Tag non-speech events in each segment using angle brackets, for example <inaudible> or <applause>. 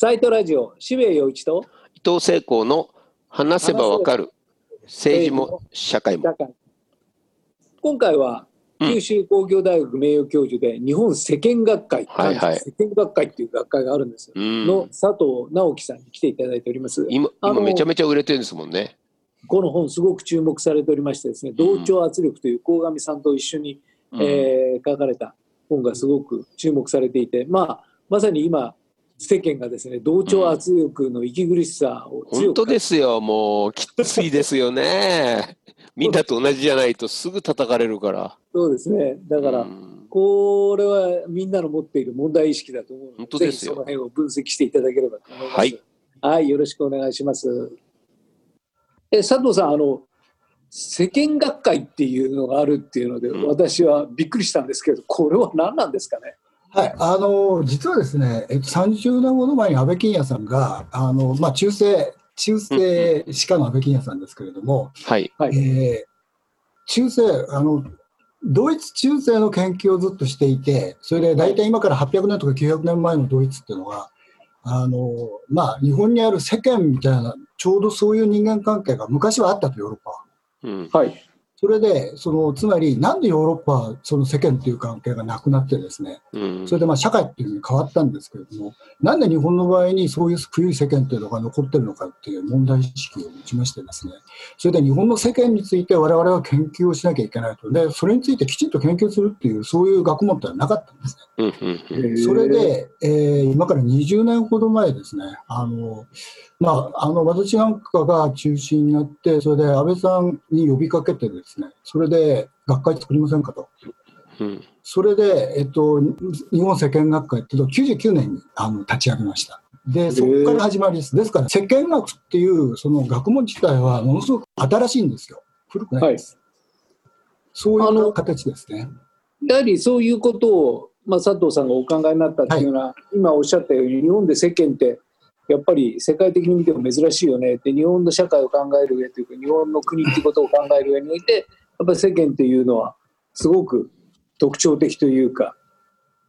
サイトラジオ、渋谷陽一と伊藤聖光の話せばわかる政治も社会も。今回はうん。九州工業大学名誉教授で日本世間学会、はいはい。世間学会っていう学会があるんですよ、うん。の佐藤直樹さんに来ていただいております。今今めちゃめちゃ売れてるんですもんね。この本すごく注目されておりましてですね、同調圧力という鴻上さんと一緒に、うん。えー書かれた本がすごく注目されていて、まあ、まさに今世間がですね同調圧力の息苦しさを強本当くですよ、もうきついですよね。<laughs> みんなと同じじゃないとすぐ叩かれるから。そうですねだから、うんこれはみんなの持っている問題意識だと思うので本当ですよその辺を分析していただければと思います。はい、はい、よろしくお願いします。え佐藤さんあの世間学会っていうのがあるっていうので、うん私はびっくりしたんですけどこれは何なんですかね？はい、あの実はですね、えっと、30年ほど前に安倍金也さんが、あのまあ、中世、中世歯科の安倍金也さんですけれども、はい。はい、えー中世あの、ドイツ中世の研究をずっとしていて、それで大体今から800年とか900年前のドイツっていうのは、あのまあ、日本にある世間みたいな、ちょうどそういう人間関係が昔はあったと、ヨーロッパは。うんはいそれで、そのつまり、なんでヨーロッパはその世間っていう関係がなくなってですね、うん。それでまあ社会っていうふうに変わったんですけれども、なんで日本の場合にそういう古い世間っていうのが残ってるのかっていう問題意識を持ちましてですね、それで日本の世間について我々は研究をしなきゃいけないと。で、それについてきちんと研究するっていう、そういう学問ってのはなかったんですね。うんそれで、えー今から20年ほど前ですね、あの、まあ、あの、私なんかが中心になって、それで安倍さんに呼びかけてですね、それで学会作りませんかと。うんそれで、えっと、日本世間学会っていうのを99年にあの立ち上げました。で、そこから始まりです。ですから、世間学っていうその学問自体はものすごく新しいんですよ。古くないです。そうあのいう形ですね。やはりそういうことを、まあ、佐藤さんがお考えになったっていうのは、今おっしゃったように日本で世間ってやっぱり世界的に見ても珍しいよねって日本の社会を考える上というか日本の国っていうことを考える上においてやっぱり世間っていうのはすごく特徴的というか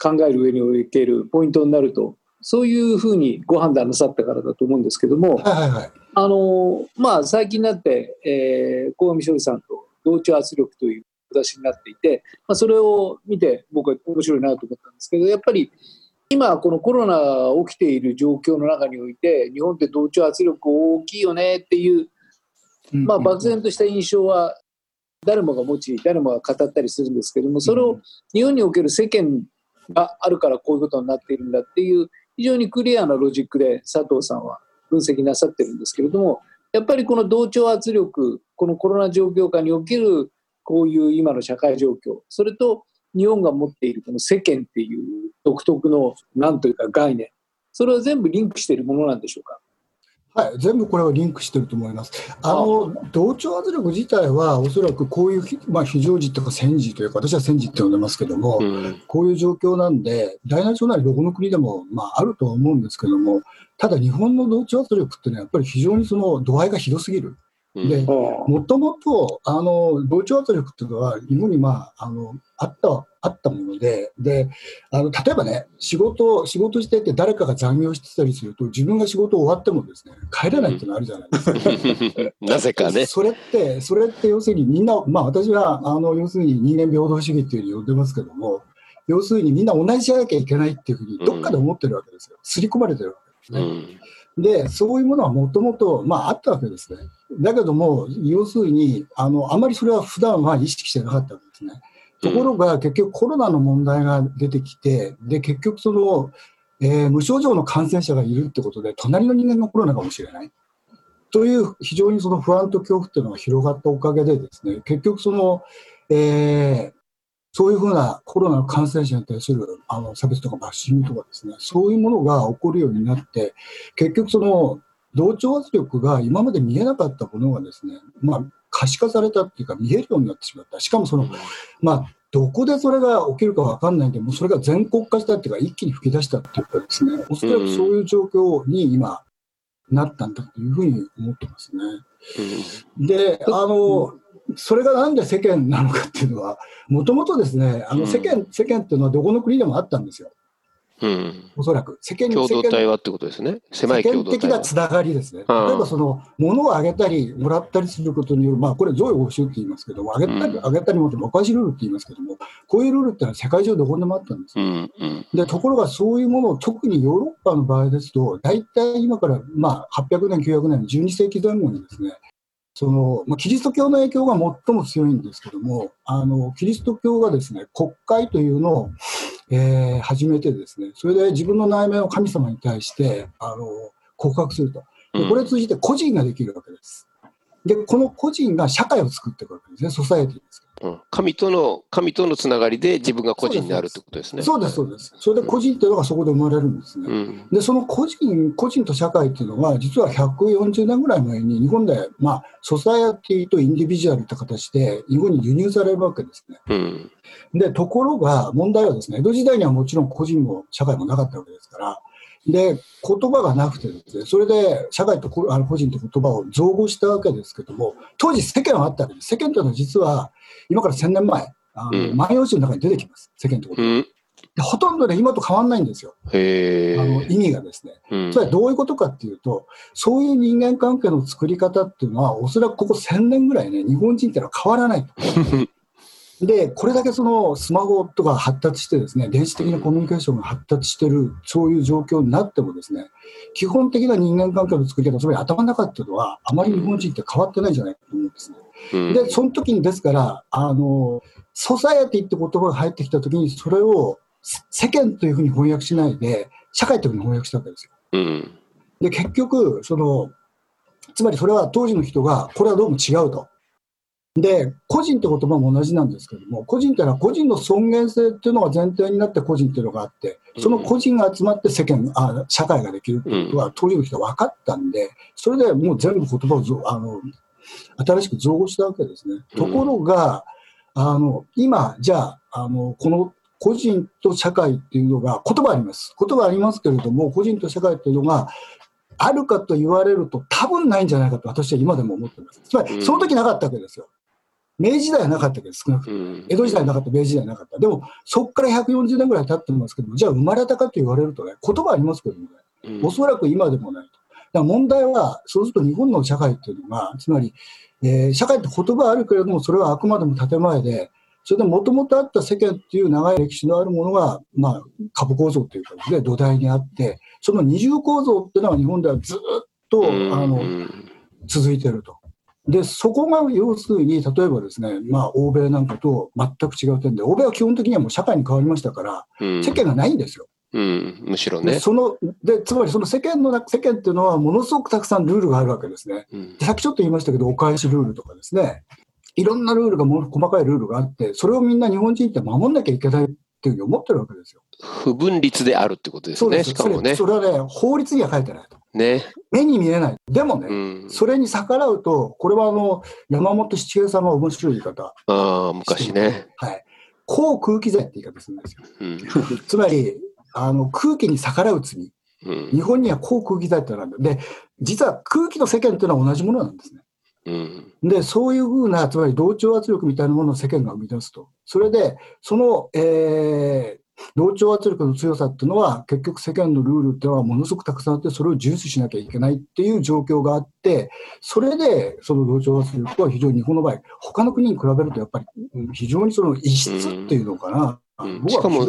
考える上におけるポイントになるとそういうふうにご判断なさったからだと思うんですけども、はいはいはい。あのまあ、最近になって、えー、鴻上翔さんと同調圧力という形になっていて、まあ、それを見て僕は面白いなと思ったんですけどやっぱり今このコロナが起きている状況の中において日本って同調圧力大きいよねっていう、まあ、漠然とした印象は誰もが持ち誰もが語ったりするんですけどもそれを日本における世間があるからこういうことになっているんだっていう非常にクリアなロジックで佐藤さんは分析なさってるんですけれどもやっぱりこの同調圧力このコロナ状況下におけるこういう今の社会状況それと日本が持っているこの世間っていう独特のなんというか概念それは全部リンクしているものなんでしょうか？はい、全部これはリンクしてると思います。あの同調圧力自体はおそらくこういうひ、まあ、非常時とか戦時というか私は戦時って呼んでますけども、うんこういう状況なんで大なり小なりどこの国でも、まあ、あるとは思うんですけどもただ日本の同調圧力っていうのはやっぱり非常にその度合いがひどすぎる。うんでもともとあの同調圧力っていうのは日本に、まあ、あのあったあったものでであの例えばね仕事仕事してて誰かが残業してたりすると自分が仕事終わってもですね帰れないっていうのあるじゃないですか。<laughs> なぜかね。それってそれって要するにみんな、まあ、私はあの要するに人間平等主義っていうふうに呼んでますけども要するにみんな同じじゃなきゃいけないっていうふうにどっかで思ってるわけですよ。刷り込まれてるわけですね。うんで、そういうものはもともと、まあ、あったわけですね。だけども、要するに、あの、あまりそれは普段は意識してなかったわけですね。ところが、結局コロナの問題が出てきて、で、結局その、えー無症状の感染者がいるってことで、隣の人間がコロナかもしれない。という非常にその不安と恐怖っていうのが広がったおかげでですね、結局その、えーそういうふうなコロナの感染者に対するあの差別とかバッシングとかですね、そういうものが起こるようになって、結局その同調圧力が今まで見えなかったものがですね、まあ、可視化されたっていうか見えるようになってしまった。しかもその、まあ、どこでそれが起きるかわかんないんで、もうそれが全国化したっていうか、一気に吹き出したっていうかですね、おそらくそういう状況に今、なったんだというふうに思ってますね。で、あの、それがなんで世間なのかっていうのは、もともとですね、あうんの世間、世間っていうのはどこの国でもあったんですよ。うん。おそらく。世間共同体はってことですね。狭い世。間的なつながりですね。うん例えばその、物をあげたり、もらったりすることによる、まあ、これ、贈与報酬って言いますけども、あげたり、うんあげたりもって、お返しルールって言いますけども、こういうルールってのは世界中どこにでもあったんですよ。うんうん。で、ところがそういうものを、特にヨーロッパの場合ですと、大体今から、まあ、800年、900年、12世紀前後にですね、その、まあ、キリスト教の影響が最も強いんですけども、あの、キリスト教がですね、国会というのを、えー始めてですね、それで自分の内面を神様に対して、あの、告白すると。でこれを通じて個人ができるわけです。で、この個人が社会を作っていくわけですね、ソサエティです。うん神との、神とのつながりで自分が個人になるってことですね。そうです、そうです。それで個人っていうのがそこで生まれるんですね。うん。で、その個人、個人と社会っていうのが、実は140年ぐらい前に日本で、まあ、ソサエティとインディビジュアルって形で日本に輸入されるわけですね。うん。で、ところが問題はですね、江戸時代にはもちろん個人も社会もなかったわけですから、で、言葉がなくてですね、それで社会と個人と言葉を造語したわけですけども、当時世間はあったわけです。世間というのは実は、今から1000年前、あのうん万葉集の中に出てきます。世間と言葉。うん。でほとんどね、今と変わんないんですよ。へあのえ。意味がですね。うんそれはどういうことかっていうと、そういう人間関係の作り方っていうのは、おそらくここ1000年ぐらいね、日本人っていうのは変わらないと。<laughs> で、これだけそのスマホとか発達してですね、電子的なコミュニケーションが発達してる、そういう状況になってもですね、基本的な人間関係の作り方、つまり頭の中っていうのは、あまり日本人って変わってないんじゃないかと思うんですね。うんで、その時にですから、あの、ソサエティって言葉が入ってきた時に、それを世間というふうに翻訳しないで、社会というふうに翻訳したわけですよ。うん。で、結局、その、つまりそれは当時の人が、これはどうも違うと。で、個人って言葉も同じなんですけども、個人ってのは個人の尊厳性っていうのが前提になって個人っていうのがあって、その個人が集まって世間、あ社会ができるっていうことは当時の人は分かったんで、それでもう全部言葉をぞあの新しく造語したわけですね。ところが、あの今、じゃああの、この個人と社会っていうのが、言葉あります。言葉ありますけれども、個人と社会っていうのが、あるかと言われると多分ないんじゃないかと私は今でも思ってます。つまり、その時なかったわけですよ。明治時代はなかったわけです、少なくとも。うん。江戸時代なかった、明治時代なかった。でも、そこから140年ぐらい経ってますけども、じゃあ生まれたかと言われるとね、言葉ありますけどもね、うんおそらく今でもないと。だ問題は、そうすると日本の社会っていうのが、つまり、えー社会って言葉はあるけれども、それはあくまでも建前で、それでもともとあった世間っていう長い歴史のあるものが、まあ、株構造というかで土台にあって、その二重構造っていうのは日本ではずっと、うんあの、続いてると。で、そこが要するに、例えばですね、まあ、欧米なんかと全く違う点で、欧米は基本的にはもう社会に変わりましたから、うん世間がないんですよ。うん。むしろでね。そのでつまりその世間の中世間っていうのはものすごくたくさんルールがあるわけですね。うんでさっきちょっと言いましたけど、お返しルールとかですね、いろんなルールがも細かいルールがあって、それをみんな日本人って守んなきゃいけないっていうふうに思ってるわけですよ。不分律であるってことですね。しかもねそれはね、法律には書いてないと。ね。目に見えない。でもね、うん。それに逆らうと、これはあの山本七平さんが面白い言い方。ああ、昔ね。はい。抗空気罪って言い方するんですよ。うん。つまり、あの空気に逆らう罪。うん日本には抗空気罪ってのがあるんで、で、実は空気と世間っていうのは同じものなんですね。うん。で、そういうふうな、つまり同調圧力みたいなものを世間が生み出すと。それで、その、えー同調圧力の強さっていうのは、結局世間のルールっていうのはものすごくたくさんあって、それを重視しなきゃいけないっていう状況があって、それで、その同調圧力は非常に日本の場合、他の国に比べるとやっぱり非常にその異質っていうのかな。うん僕しかも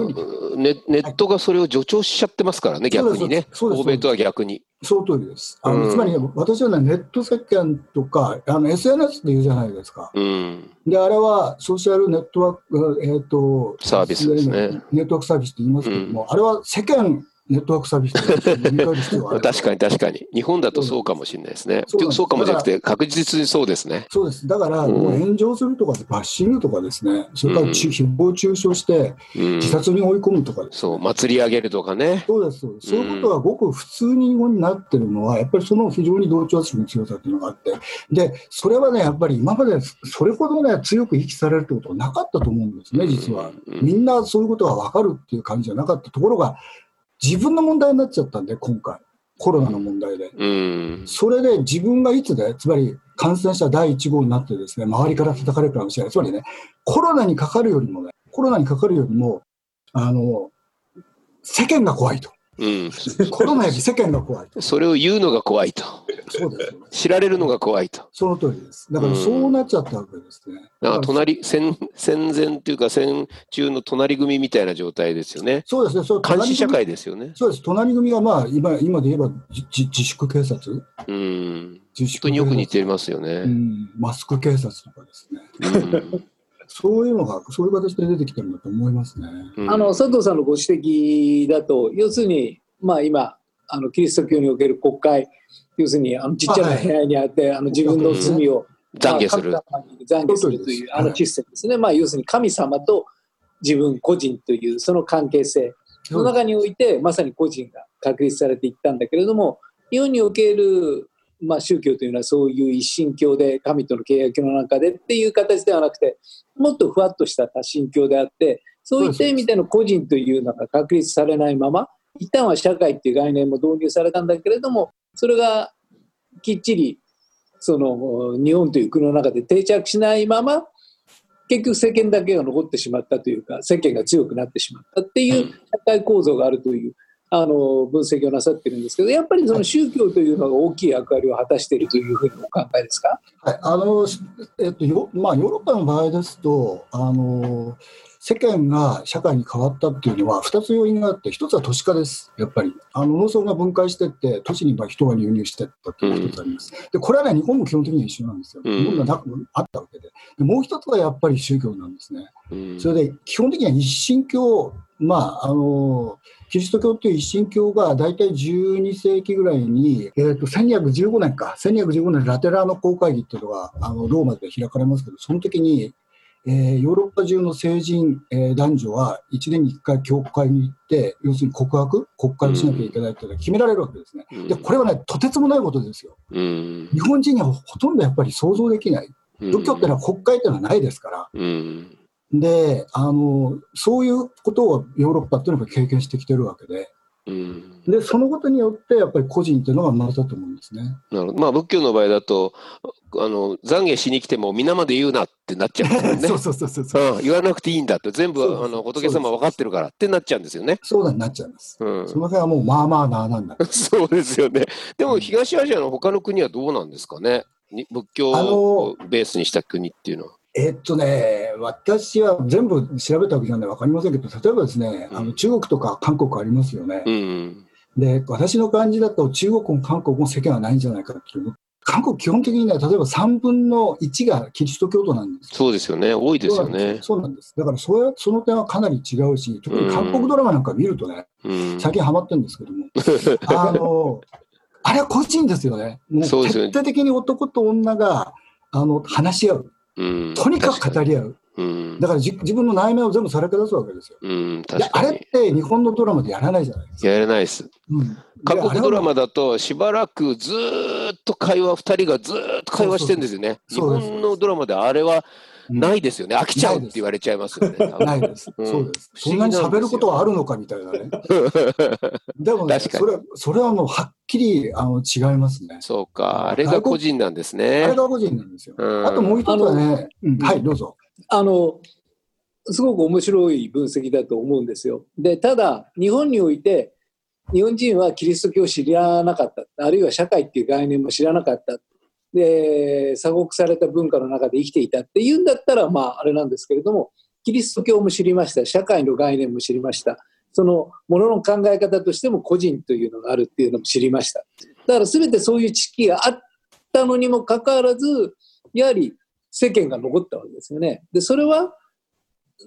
ネ、ネットがそれを助長しちゃってますからね、逆にね。欧米とは逆に。その通りです。あのうんつまり、ね、私はね、ネット世間とか、あの SNS って言うじゃないですか。うん。で、あれはソーシャルネットワーク、えーとサービスですね。ネットワークサービスって言いますけども、あれは世間ネットワークサービス <laughs> 確かに確かに。日本だとそうかもしれないですね。そうかもじゃなくて、確実にそうですね。そうです。だから、うんもう炎上するとか、バッシングとかですね、それから誹謗中傷してうん自。殺に追い込むとかそう、祭り上げるとかね。そうです、そうです。そういうことがごく普通に日本になってるのは、やっぱりその非常に同調圧力の強さっていうのがあって、で、それはね、やっぱり今までそれほどね、強く意識されるってことはなかったと思うんですね、実は。うんみんなそういうことが分かるっていう感じじゃなかったところが、自分の問題になっちゃったんで、今回。コロナの問題で。うん。それで自分がいつで、つまり感染者第1号になってですね、周りから叩かれるかもしれない。つまりね、コロナにかかるよりもね、コロナにかかるよりも、あの、世間が怖いと。うん。コロナより世間が怖いと。それを言うのが怖いと。そうですよね。知られるのが怖いと。その通りです。だからそうなっちゃったわけですね。なんか隣、戦、戦前っていうか戦中の隣組みたいな状態ですよね。そうですね。そう監視社会ですよね。そうです。隣組がまあ今今で言えばじじ自粛警察？うん。自粛本当によく似てますようね。ん、マスク警察とかですね。うんそういうのがそういう形で出てきてるんだと思いますね。うん。あの佐藤さんのご指摘だと、要するに、まあ、今、あのキリスト教における国会、要するにあのちっちゃな部屋にあって、あの自分の罪を懺悔する。まあ神様に懺悔するというあのシステムですね、まあ、要するに神様と自分個人というその関係性の中において、まさに個人が確立されていったんだけれども、日本における、まあ、宗教というのはそういう一神教で神との契約の中でっていう形ではなくて、もっとふわっとした多神教であって、そういった意味での個人というのが確立されないまま、一旦は社会っていう概念も導入されたんだけれども、それがきっちりその日本という国の中で定着しないまま、結局世間だけが残ってしまったというか、世間が強くなってしまったっていう社会構造があるという、あの分析をなさってるんですけど、やっぱりその宗教というのが大きい役割を果たしているというふうにお考えですか？はい、あの、えっと、よまあ、ヨーロッパの場合ですと、あの、世間が社会に変わったっていうのは、2つ要因があって、1つは都市化です、やっぱり。あの農村が分解していって、都市にまあ人が流入していったっていうのが1つあります。で、これはね、日本も基本的には一緒なんですよ。うん日本がなくあったわけで。でもう1つはやっぱり宗教なんですね。うんそれで、基本的には一神教、まあ、あの、キリスト教という一神教が大体12世紀ぐらいに、えっ、と、1215年か、1215年ラテラーノ公会議っていうのが、あの、ローマで開かれますけど、その時に、えーヨーロッパ中の成人、えー男女は1年に1回教会に行って、要するに告白、国会をしなきゃいけないっていうのが決められるわけですね。で、これはね、とてつもないことですよ。うん。日本人にはほとんどやっぱり想像できない。仏教ってのは国会っていうのはないですから、うんであのそういうことをヨーロッパっていうのが経験してきてるわけでうんでそのことによってやっぱり個人っていうのが生まれたと思うんですね。なるほどまあ仏教の場合だとあの懺悔しに来ても皆まで言うなってなっちゃうんですよね。<laughs> そうそうそうそうそううん、言わなくていいんだって全部あの仏様分かってるからってなっちゃうんですよね。そうなっちゃいます。うん、その辺はもうまあまあなあなんだ。<laughs> そうですよね。でも東アジアの他の国はどうなんですかね？に仏教をベースにした国っていうのは。えっとね、私は全部調べたわけじゃない分かりませんけど、例えばですね、あの中国とか韓国ありますよね。うん。で、私の感じだと中国も韓国も世間はないんじゃないかっていう。韓国基本的にね、例えば3分の1がキリスト教徒なんですよそうですよね。多いですよね。そうなんです。だからそれその点はかなり違うし、特に韓国ドラマなんか見るとね、うん。最近ハマってるんですけども、<laughs> あの、あれは個人ですよね。もう徹底的に男と女があの話し合う。うん。とにかく語り合う。うんだ。からじ自分の内面を全部さらけ出すわけですよ。あれっ。て日本のドラマでやらないじゃないですか。やれないです。うん、韓国ドラでマだとしばらくずーっと会話、二人がずーっと会話してるんですよね。日本のドラマであれはないですよね。飽きちゃうって言われちゃいますよね。<laughs> うんないです。うんそうです。不そんなに喋ることはあるのかみたいなね。<laughs> でもね、それそれはもうはっきりあの違いますね。そうか。あれが個人なんですねあれ。が個人なんですよ。うんあともう一つはね、うんはい、どうぞ。あのすごく面白い分析だと思うんですよ。でただ日本において日本人はキリスト教を知らなかったあるいは社会っていう概念も知らなかったで鎖国された文化の中で生きていたっていうんだったらまああれなんですけれどもキリスト教も知りました社会の概念も知りました。そのものの考え方としても個人というのがあるっていうのも知りました。だから全てそういう知識があったのにもかかわらずやはり世間が残ったわけですよね。でそれは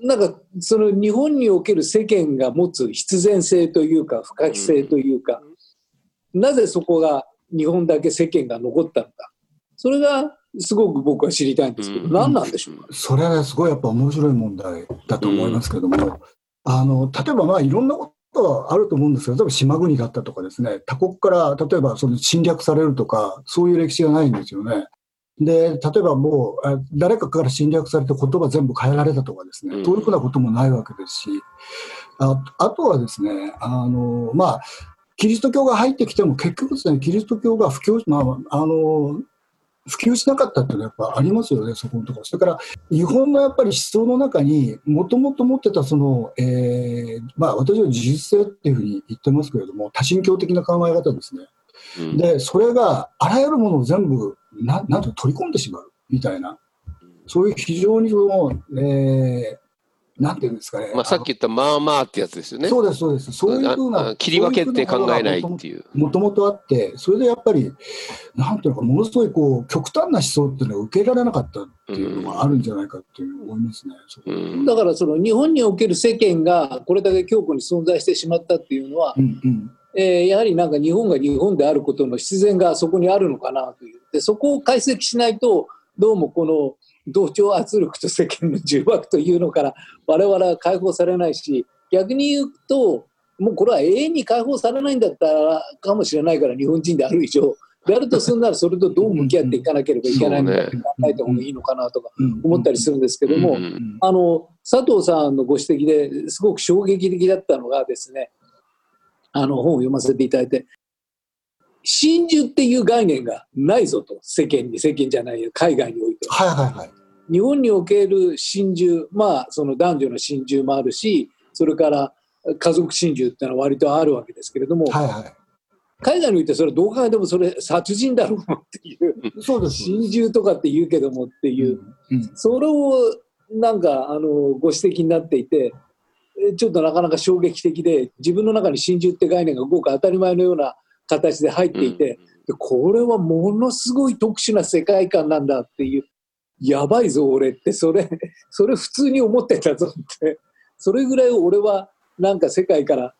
なんかその日本における世間が持つ必然性というか不可避性というか、なぜそこが日本だけ世間が残ったのかそれがすごく僕は知りたいんですけど、うん。何なんでしょうか、それはね、すごいやっぱ面白い問題だと思いますけれども、あの例えばまあいろんなことはあると思うんですけど、例えば島国だったとかですね、他国から例えばその侵略されるとか、そういう歴史がないんですよね。で、例えばもう、あ誰かから侵略されて言葉全部変えられたとかですね、うん。そういうふうなこともないわけですし、ああとはですね、あの、まあ、キリスト教が入ってきても結局ですね、キリスト教が布教、まあ、あの、普及しなかったっていうのはやっぱありますよね、そこのところ。それから、日本のやっぱり思想の中に、もともと持ってたその、えー、まあ私は自主性っていうふうに言ってますけれども、多神教的な考え方ですね。うんで、それがあらゆるものを全部、ななんと取り込んでしまうみたいな、そういう非常にその、えー、なんていうんですかね。まあ、さっき言ったまあまあってやつですよね。そうです、そうです。そういうふうな。切り分けて考えないっていう。もともとあって、それでやっぱり、なんていうのか、ものすごいこう極端な思想っていうのは受けられなかったっていうのがあるんじゃないかっていう思いますね。うんだからその日本における世間がこれだけ強固に存在してしまったっていうのは、うんうんえーやはりなんか日本が日本であることの必然がそこにあるのかなというでそこを解析しないとどうもこの同調圧力と世間の重圧というのから我々は解放されないし逆に言うともうこれは永遠に解放されないんだったらかもしれないから日本人である以上であるとするならそれとどう向き合っていかなければいけないのか考えた方がいいのかなとかうん思ったりするんですけども、うん。あの佐藤さんのご指摘ですごく衝撃的だったのがですねあの本を読ませていただいて真珠っていう概念がないぞと世間に世間じゃないよ海外においてははいはいはい。日本における真珠まあその男女の真珠もあるしそれから家族真珠っていうのは割とあるわけですけれども、はいは海外においてそれどう考えてもそれ殺人だろうっていうい。そうです。真珠とかって言うけどもっていう。うんそれをなんかあのご指摘になっていてえちょっとなかなか衝撃的で自分の中に真珠って概念がごく当たり前のような形で入っていて、でこれはものすごい特殊な世界観なんだっていうやばいぞ俺ってそれそれ普通に思ってたぞってそれぐらい俺はなんか世界から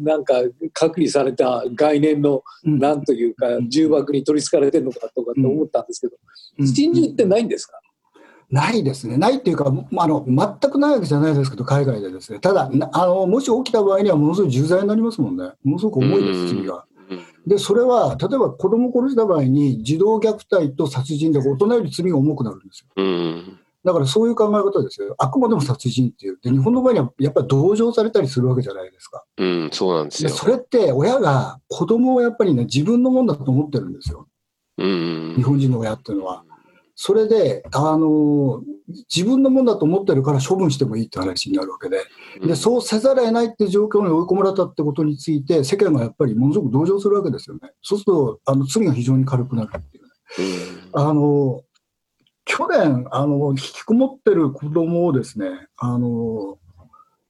なんか隔離された概念のうんなんというか重箱に取りつかれてるのかとかって思ったんですけど、うん真珠ってないんですか、ないですね。ないっていうか、まあ、あの全くないわけじゃないですけど、海外でですね。ただ、なあのもし起きた場合にはものすごい重罪になりますもんね。ものすごく重いです、罪が。で、それは、例えば子供を殺した場合に、児童虐待と殺人で大人より罪が重くなるんですよ。うんだからそういう考え方ですよ。あくまでも殺人っていう。で、日本の場合にはやっぱり同情されたりするわけじゃないですか。うん、そうなんですよ。でそれって親が子供をやっぱりね、自分のもんだと思ってるんですよ。うん日本人の親っていうのは。それで、あの自分のもんだと思ってるから処分してもいいって話になるわけで、でそうせざるを得ないって状況に追い込まれたってことについて、世間がやっぱりものすごく同情するわけですよね。そうすると、あの罪が非常に軽くなるっていうね。あの去年あの、引きこもってる子供をですね、あの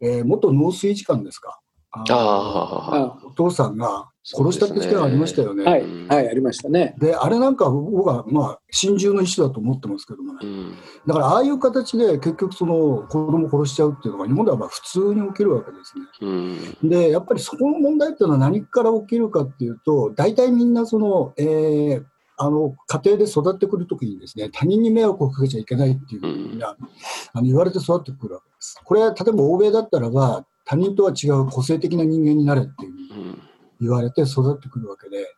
えー元農水士官ですか、あのああ、お父さんが殺したって事件がありましたよね。はい、うんはい、ありましたね。で、あれなんか僕は、まあ、心中の意思だと思ってますけどもね。うんだから、ああいう形で結局、その子供を殺しちゃうっていうのが、日本ではまあ普通に起きるわけですね。うんで、やっぱりそこの問題っていうのは何から起きるかっていうと、大体みんなその、えーあの家庭で育ってくるときにですね、他人に迷惑をかけちゃいけないっていうふうにあの言われて育ってくるわけです。これは例えば欧米だったらば、他人とは違う個性的な人間になれっていう言われて育ってくるわけで、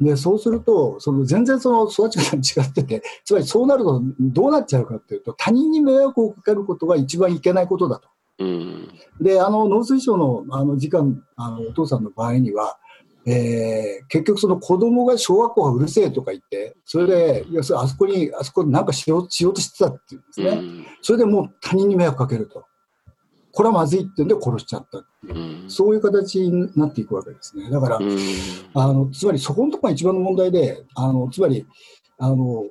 でそうすると、その全然その育ち方が違ってて、つまりそうなるとどうなっちゃうかっていうと、他人に迷惑をかけることが一番いけないことだと。うん。で、あの農水省のあの次官あのお父さんの場合には、えー結局、その子供が小学校がうるせえとか言って、それで、要するにあそこに、あそこになんかしようしようとしてたっていうんですね、うん。それでもう他人に迷惑かけると、これはまずいってんで殺しちゃったっていう、うん。そういう形になっていくわけですね。だから、うん。あのつまりそこのところが一番の問題で、あのつまりあの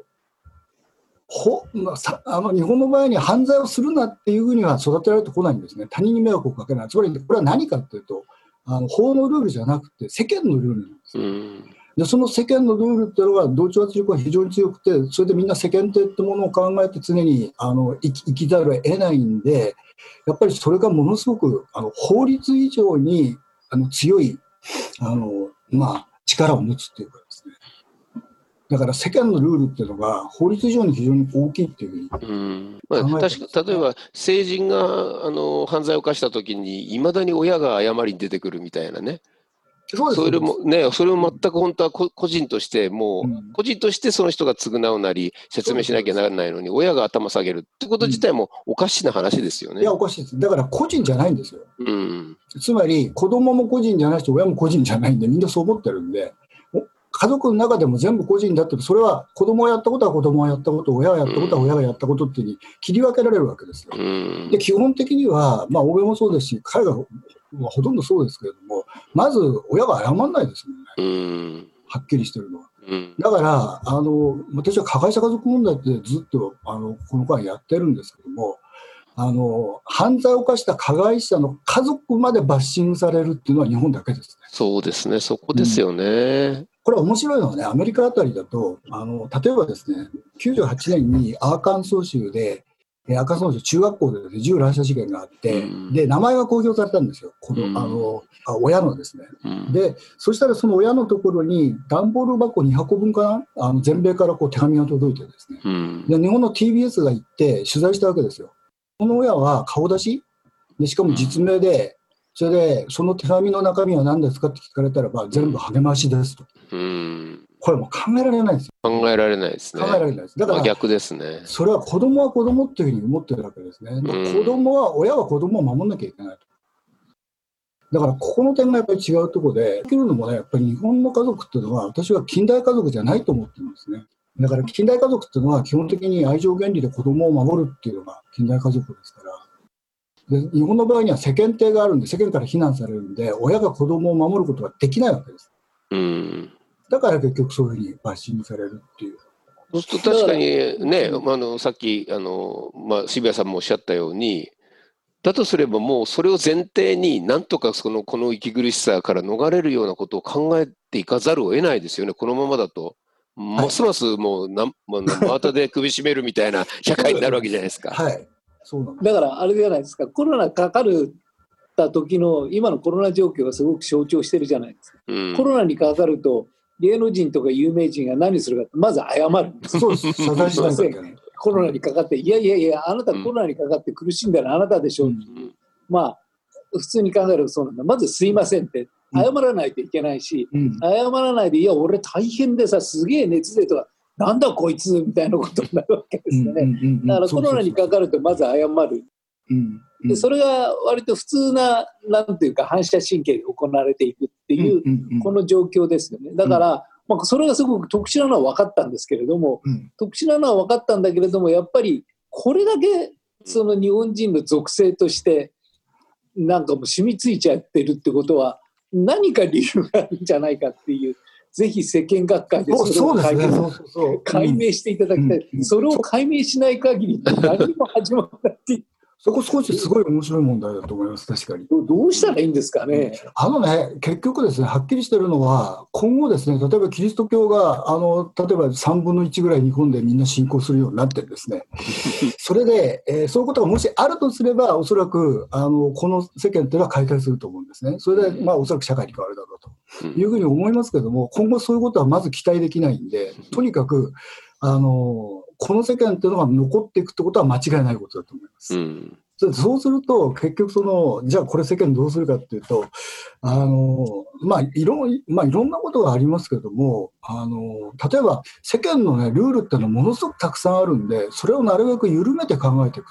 ほまあさあの日本の場合に犯罪をするなっていうふうには育てられてこないんですね、他人に迷惑をかけない、つまりこれは何かというと、あの法のルールじゃなくて、世間のルールなんですよ。うん。でその世間のルールっていうのは、同調圧力が非常に強くて、それでみんな世間体ってものを考えて常にあの生き生きざるを得ないんで、やっぱりそれがものすごくあの法律以上にあの強いあの、まあ、力を持つっていうかですね。だから世間のルールっていうのが法律以上に非常に大きいっていうふうに。うんまあ、確か例えば成人があの犯罪を犯したときにいまだに親が謝りに出てくるみたいなねそそれもねそれを全く本当はこ個人としてもう、うん個人としてその人が償うなり説明しなきゃならないのに親が頭下げるってこと自体もおかしな話ですよねいや、。おかしいです。だから個人じゃないんですよ。うんつまり子供も個人じゃないし、親も個人じゃないんで、みんなそう思ってるんで、お家族の中でも全部個人だって、それは子供がやったことは子供がやったこと、親がやったことは親がやったことっていうに切り分けられるわけですよ。うんで、基本的には、まあ、欧米もそうですし、海外はほとんどそうですけれども、まず親が謝らないですもんね、うんはっきりしてるのは。うんだから、あの私は加害者家族問題ってずっとあのこの間やってるんですけども、あの犯罪を犯した加害者の家族までバッシングされるっていうのは日本だけですね。そうですね、そこですよね。これ面白いのはね、アメリカあたりだと、あの例えばですね、98年にアーカンソー州で、えーアーカンソー州中学校で、ね、銃乱射事件があって、うん。で、名前が公表されたんですよ、この、うん。あのあ親のですね。うん。で、そしたらその親のところに段ボール箱2箱分かな、あの全米からこう手紙が届いてですね、うん。で日本の TBS が行って取材したわけですよ。この親は顔出し？で、しかも実名で、それでその手紙の中身は何ですかって聞かれたらば、全部励ましですと。うんこれもう考えられないですよ。考えられないですね考。えられないです。だから、真逆ですね。それは子供は子供っていうふうに思ってるわけですね。でうん子供は、親は子供を守んなきゃいけないと。だから、ここの点がやっぱり違うところで、できるのもね、やっぱり日本の家族っていうのは、私は近代家族じゃないと思ってるんですね。だから、近代家族っていうのは、基本的に愛情原理で子供を守るっていうのが近代家族ですから。で日本の場合には世間体があるんで、世間から非難されるんで、親が子供を守ることができないわけです。うんだから結局そういうふうにバッシングされるっていう。そうすると確かにね、あのさっきあの、まあ、渋谷さんもおっしゃったように、だとすればもうそれを前提に、なんとかそのこの息苦しさから逃れるようなことを考えていかざるを得ないですよね、このままだと。ますますもうな、まあ、真綿で首絞めるみたいな社会になるわけじゃないですか。はい。だからあれじゃないですか、コロナかかるた時の今のコロナ状況がすごく象徴してるじゃないですか。うん。コロナにかかると、芸能人とか有名人が何するかって、まず謝る。んです。そうです。<laughs> コロナにかかって、いやいやいや、あなたコロナにかかって苦しんだのはあなたでしょ。う、うん。まあ、普通に考えればそうなんだ。まずすいませんって、謝らないといけないし、うん。謝らないで、いや、俺大変でさ、すげえ熱出とか、なんだこいつみたいなことになるわけですよね。だからコロナにかかると、まず謝る。で、それが割と普通な、なんていうか、反射神経で行われていくっていう、この状況ですよね。だから、まあ、それがすごく特殊なのは分かったんですけれども、うん特殊なのは分かったんだけれども、やっぱりこれだけその日本人の属性として、なんかもう染みついちゃってるってことは、何か理由があるんじゃないかっていう、ぜひ世間学会でそれを解明,、解明していただきたい、うん。それを解明しない限り、何も始まらないそこ少しすごい面白い問題だと思います、確かに。どどうしたらいいんですかね？あのね、結局ですね、はっきりしてるのは、今後ですね、例えばキリスト教が、あの、例えば3分の1ぐらい日本でみんな信仰するようになってですね、<laughs> それで、えーそういうことがもしあるとすれば、おそらく、あの、この世間っていうのは解体すると思うんですね。それで、まあ、おそらく社会に変わるだろういうふうに思いますけれども、今後そういうことはまず期待できないんで、とにかく、あの、この世間っていうのが残っていくってことは間違いないことだと思います。うんそそうすると、結局その、じゃあこれ世間どうするかっていうと、あの、まあ、いろん、まあ、いろんなことがありますけども、あの、例えば世間のね、ルールっていうのはものすごくたくさんあるんで、それをなるべく緩めて考えていく。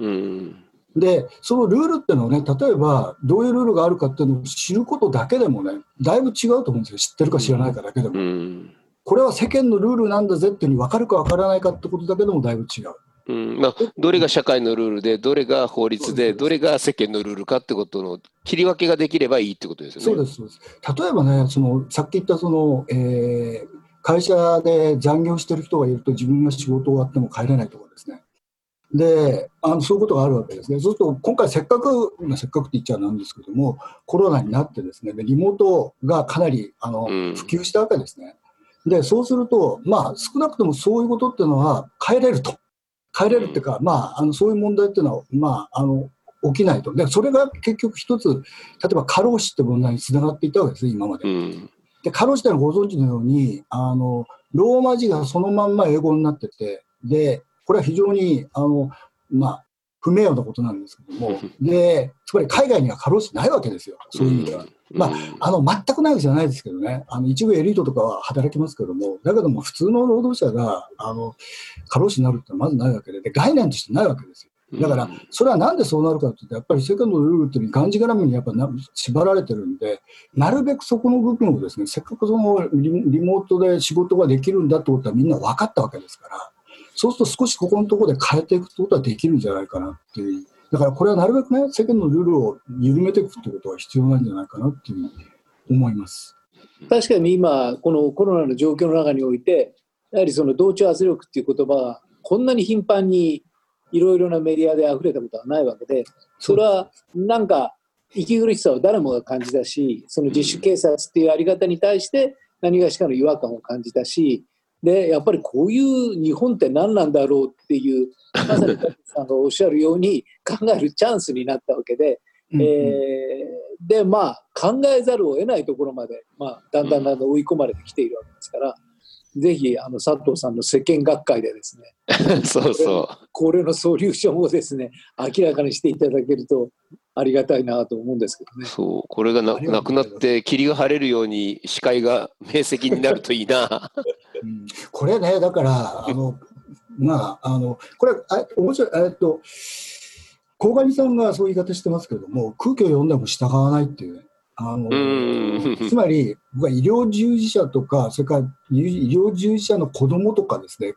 うんで、そのルールっていうのはね、例えばどういうルールがあるかっていうのを知ることだけでもね、だいぶ違うと思うんですよ。知ってるか知らないかだけでも。うんこれは世間のルールなんだぜっていうのに分かるか分からないかってことだけでもだいぶ違う。うんまあ、どれが社会のルールで、どれが法律で、どれが世間のルールかってことの切り分けができればいいってことですよね。そうです、そうです。例えばね、そのさっき言ったその、えー会社で残業してる人がいると自分が仕事終わっても帰れないとかですね。で、あのそういうことがあるわけですね。そうすると、今回せっかく、まあ、せっかくって言っちゃなんですけども、コロナになってですね、でリモートがかなりあのうん普及したわけですね。で、そうすると、まあ、少なくともそういうことっていうのは帰れると。帰れるっていうか、まあ、あのそういう問題っていうのは、まあ、あの、起きないと。で、それが結局一つ、例えば過労死って問題につながっていたわけですね、今まで。うんで、過労死ってのはご存知のように、あの、ローマ字がそのまんま英語になってて、で、これは非常に、あの、まあ、不名誉なことなんですけども、で、つまり海外には過労死ないわけですよ、そういう意味では。まああの、全くないわけじゃないですけどね、あの、一部エリートとかは働きますけども、だけども普通の労働者が、あの、過労死になるってのはまずないわけで、で、概念としてないわけですよ。だから、それはなんでそうなるかっていうと、やっぱり世間のルールっていうのにがんじがらめにやっぱな縛られてるんで、なるべくそこの部分をですね、せっかくそのリリモートで仕事ができるんだってことはみんな分かったわけですから、そうすると少しここのところで変えていくってことはできるんじゃないかなっていう。だからこれはなるべくね、世間のルールを緩めていくってことは必要なんじゃないかなっていうふうに思います。確かに今、このコロナの状況の中において、やはりその同調圧力っていう言葉がこんなに頻繁にいろいろなメディアで溢れたことはないわけで、それはなんか息苦しさを誰もが感じたし、その自主警察っていうやり方に対して何がしかの違和感を感じたし、でやっぱりこういう日本って何なんだろうっていう、まさにさんがおっしゃるように考えるチャンスになったわけで、うんうんえーでまあ考えざるを得ないところまで、まあ、だんだんだんだん追い込まれてきているわけですから、ぜひあの佐藤さんの世間学会でですね <laughs> そうそこれのソリューションをですね明らかにしていただけるとありがたいなと思うんですけどう。ね。そう。これがなくなって霧が晴れるように視界が明晰になるといいな。<laughs> うんこれね、だから、あの、まあ、あの、これ、あ面白い、えっと、鴻上さんがそういう言い方してますけれども、空気を読んでも従わないっていうね。あのうんつまり、僕は医療従事者とか、それから医療従事者の子供とかですね、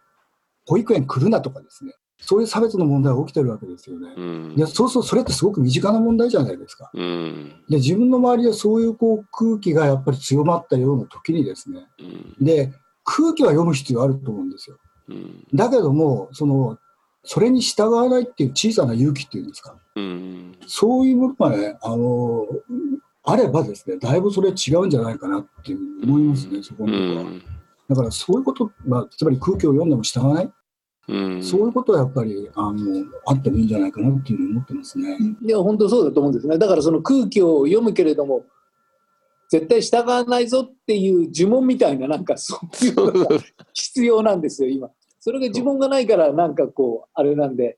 保育園来るなとかですね、そういう差別の問題が起きてるわけですよね。うんいやそうそう、それってすごく身近な問題じゃないですか。うんで、自分の周りでそういうこう空気がやっぱり強まったような時にですね、うんで、空気は読む必要あると思うんですよ。うんだけども、その、それに従わないっていう小さな勇気っていうんですか、うんそういうものがね、あの、あればですね、だいぶそれ違うんじゃないかなっていうふうに思いますね、そこうのところは。んだからそういうこと、まあ、つまり空気を読んでも従わない、うんそういうことはやっぱり、あの、あってもいいんじゃないかなっていうふうに思ってますね。いや本当そうだと思うんですね。だからその空気を読むけれども絶対従わないぞっていう呪文みたいななんかそういうのが必要なんですよ今。それが呪文がないからなんかこうあれなんで。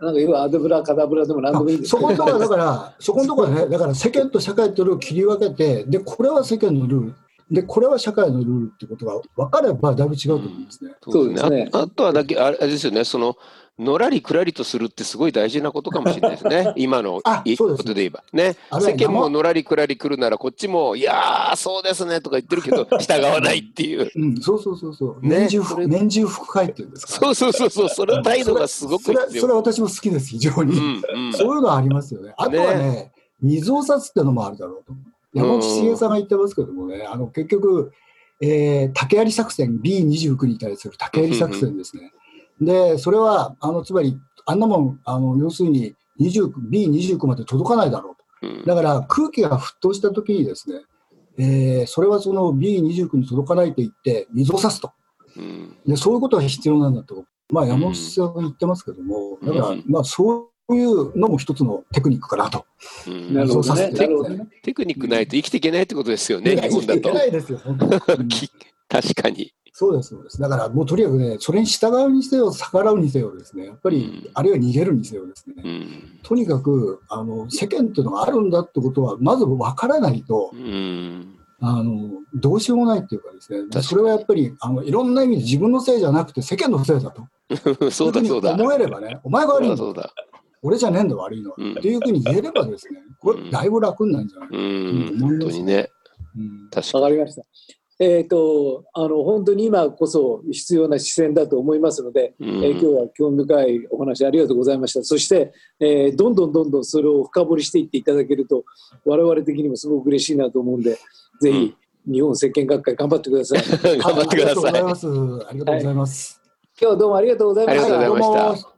なんか要はアドブラカダブラでも何でもいいんですそこのところはだから、そこのところはね、だから世間と社会というのを切り分けて、で、これは世間のルール、で、これは社会のルールってことが分かればだいぶ違うと思うんですね。そうですね。そうですねああとはだけ、あれですよね、その、のらりくらりとするってすごい大事なことかもしれないですね。<laughs> 今のいあそうですことで言えば。ね。あれは世間ものらりくらり来るなら、こっちも、いやー、そうですねとか言ってるけど、<laughs> 従わないっていう。うん、そうそうそうそう。ね年中、年中副会っていうんですか。そうそうそうそう、その態度がすごくそれ。それは私も好きです、非常に。うんうんそういうのはありますよね。あとはね、水を差すってのもあるだろうと。山内茂さんが言ってますけどもね、あの結局、えー竹槍作戦、B29 に対する竹槍作戦ですね。で、それは、あのつまり、あんなもん、あの要するに20 B29 まで届かないだろうと。うんだから空気が沸騰したときにですね、えーそれはその B29 に届かないと言って、水を差すと。うんでそういうことが必要なんだと、まあ、山本さんが言ってますけども、だから、うんまあ、そういうのも一つのテクニックかなと。うんなるほどね。テクニックないと生きていけないってことですよね、日本だといけ。ないですよ、本当に <laughs> き確かに。そうです、そうです。だから、もうとにかくね、それに従うにせよ、逆らうにせよですね、やっぱり、うんあるいは逃げるにせよですね、うんとにかくあの世間っていうのがあるんだってことは、まず分からないとう、んあのどうしようもないっていうかですね、それはやっぱりあのいろんな意味で自分のせいじゃなくて、世間のせいだと。そうだそうだ。思えればね、お前が悪いんだそうだ。俺じゃねえんだ悪いのは、うんっていうふうに言えればですね、これだいぶ楽になるんじゃないかうな、ん、本当にね。うん確かわかりました。えっ、と、あの、本当に今こそ必要な視線だと思いますので、に。えー今日は興味深いお話ありがとうございました。そして、えーどんどんどんどんそれを深掘りしていっていただけると、我々的にもすごく嬉しいなと思うんで、ぜひ、日本石鹸学会頑張ってください。<laughs> 頑張ってください。ありがとうございます。ありがとうございます。今日はどうもありがとうございました。ありがとうございましたどうも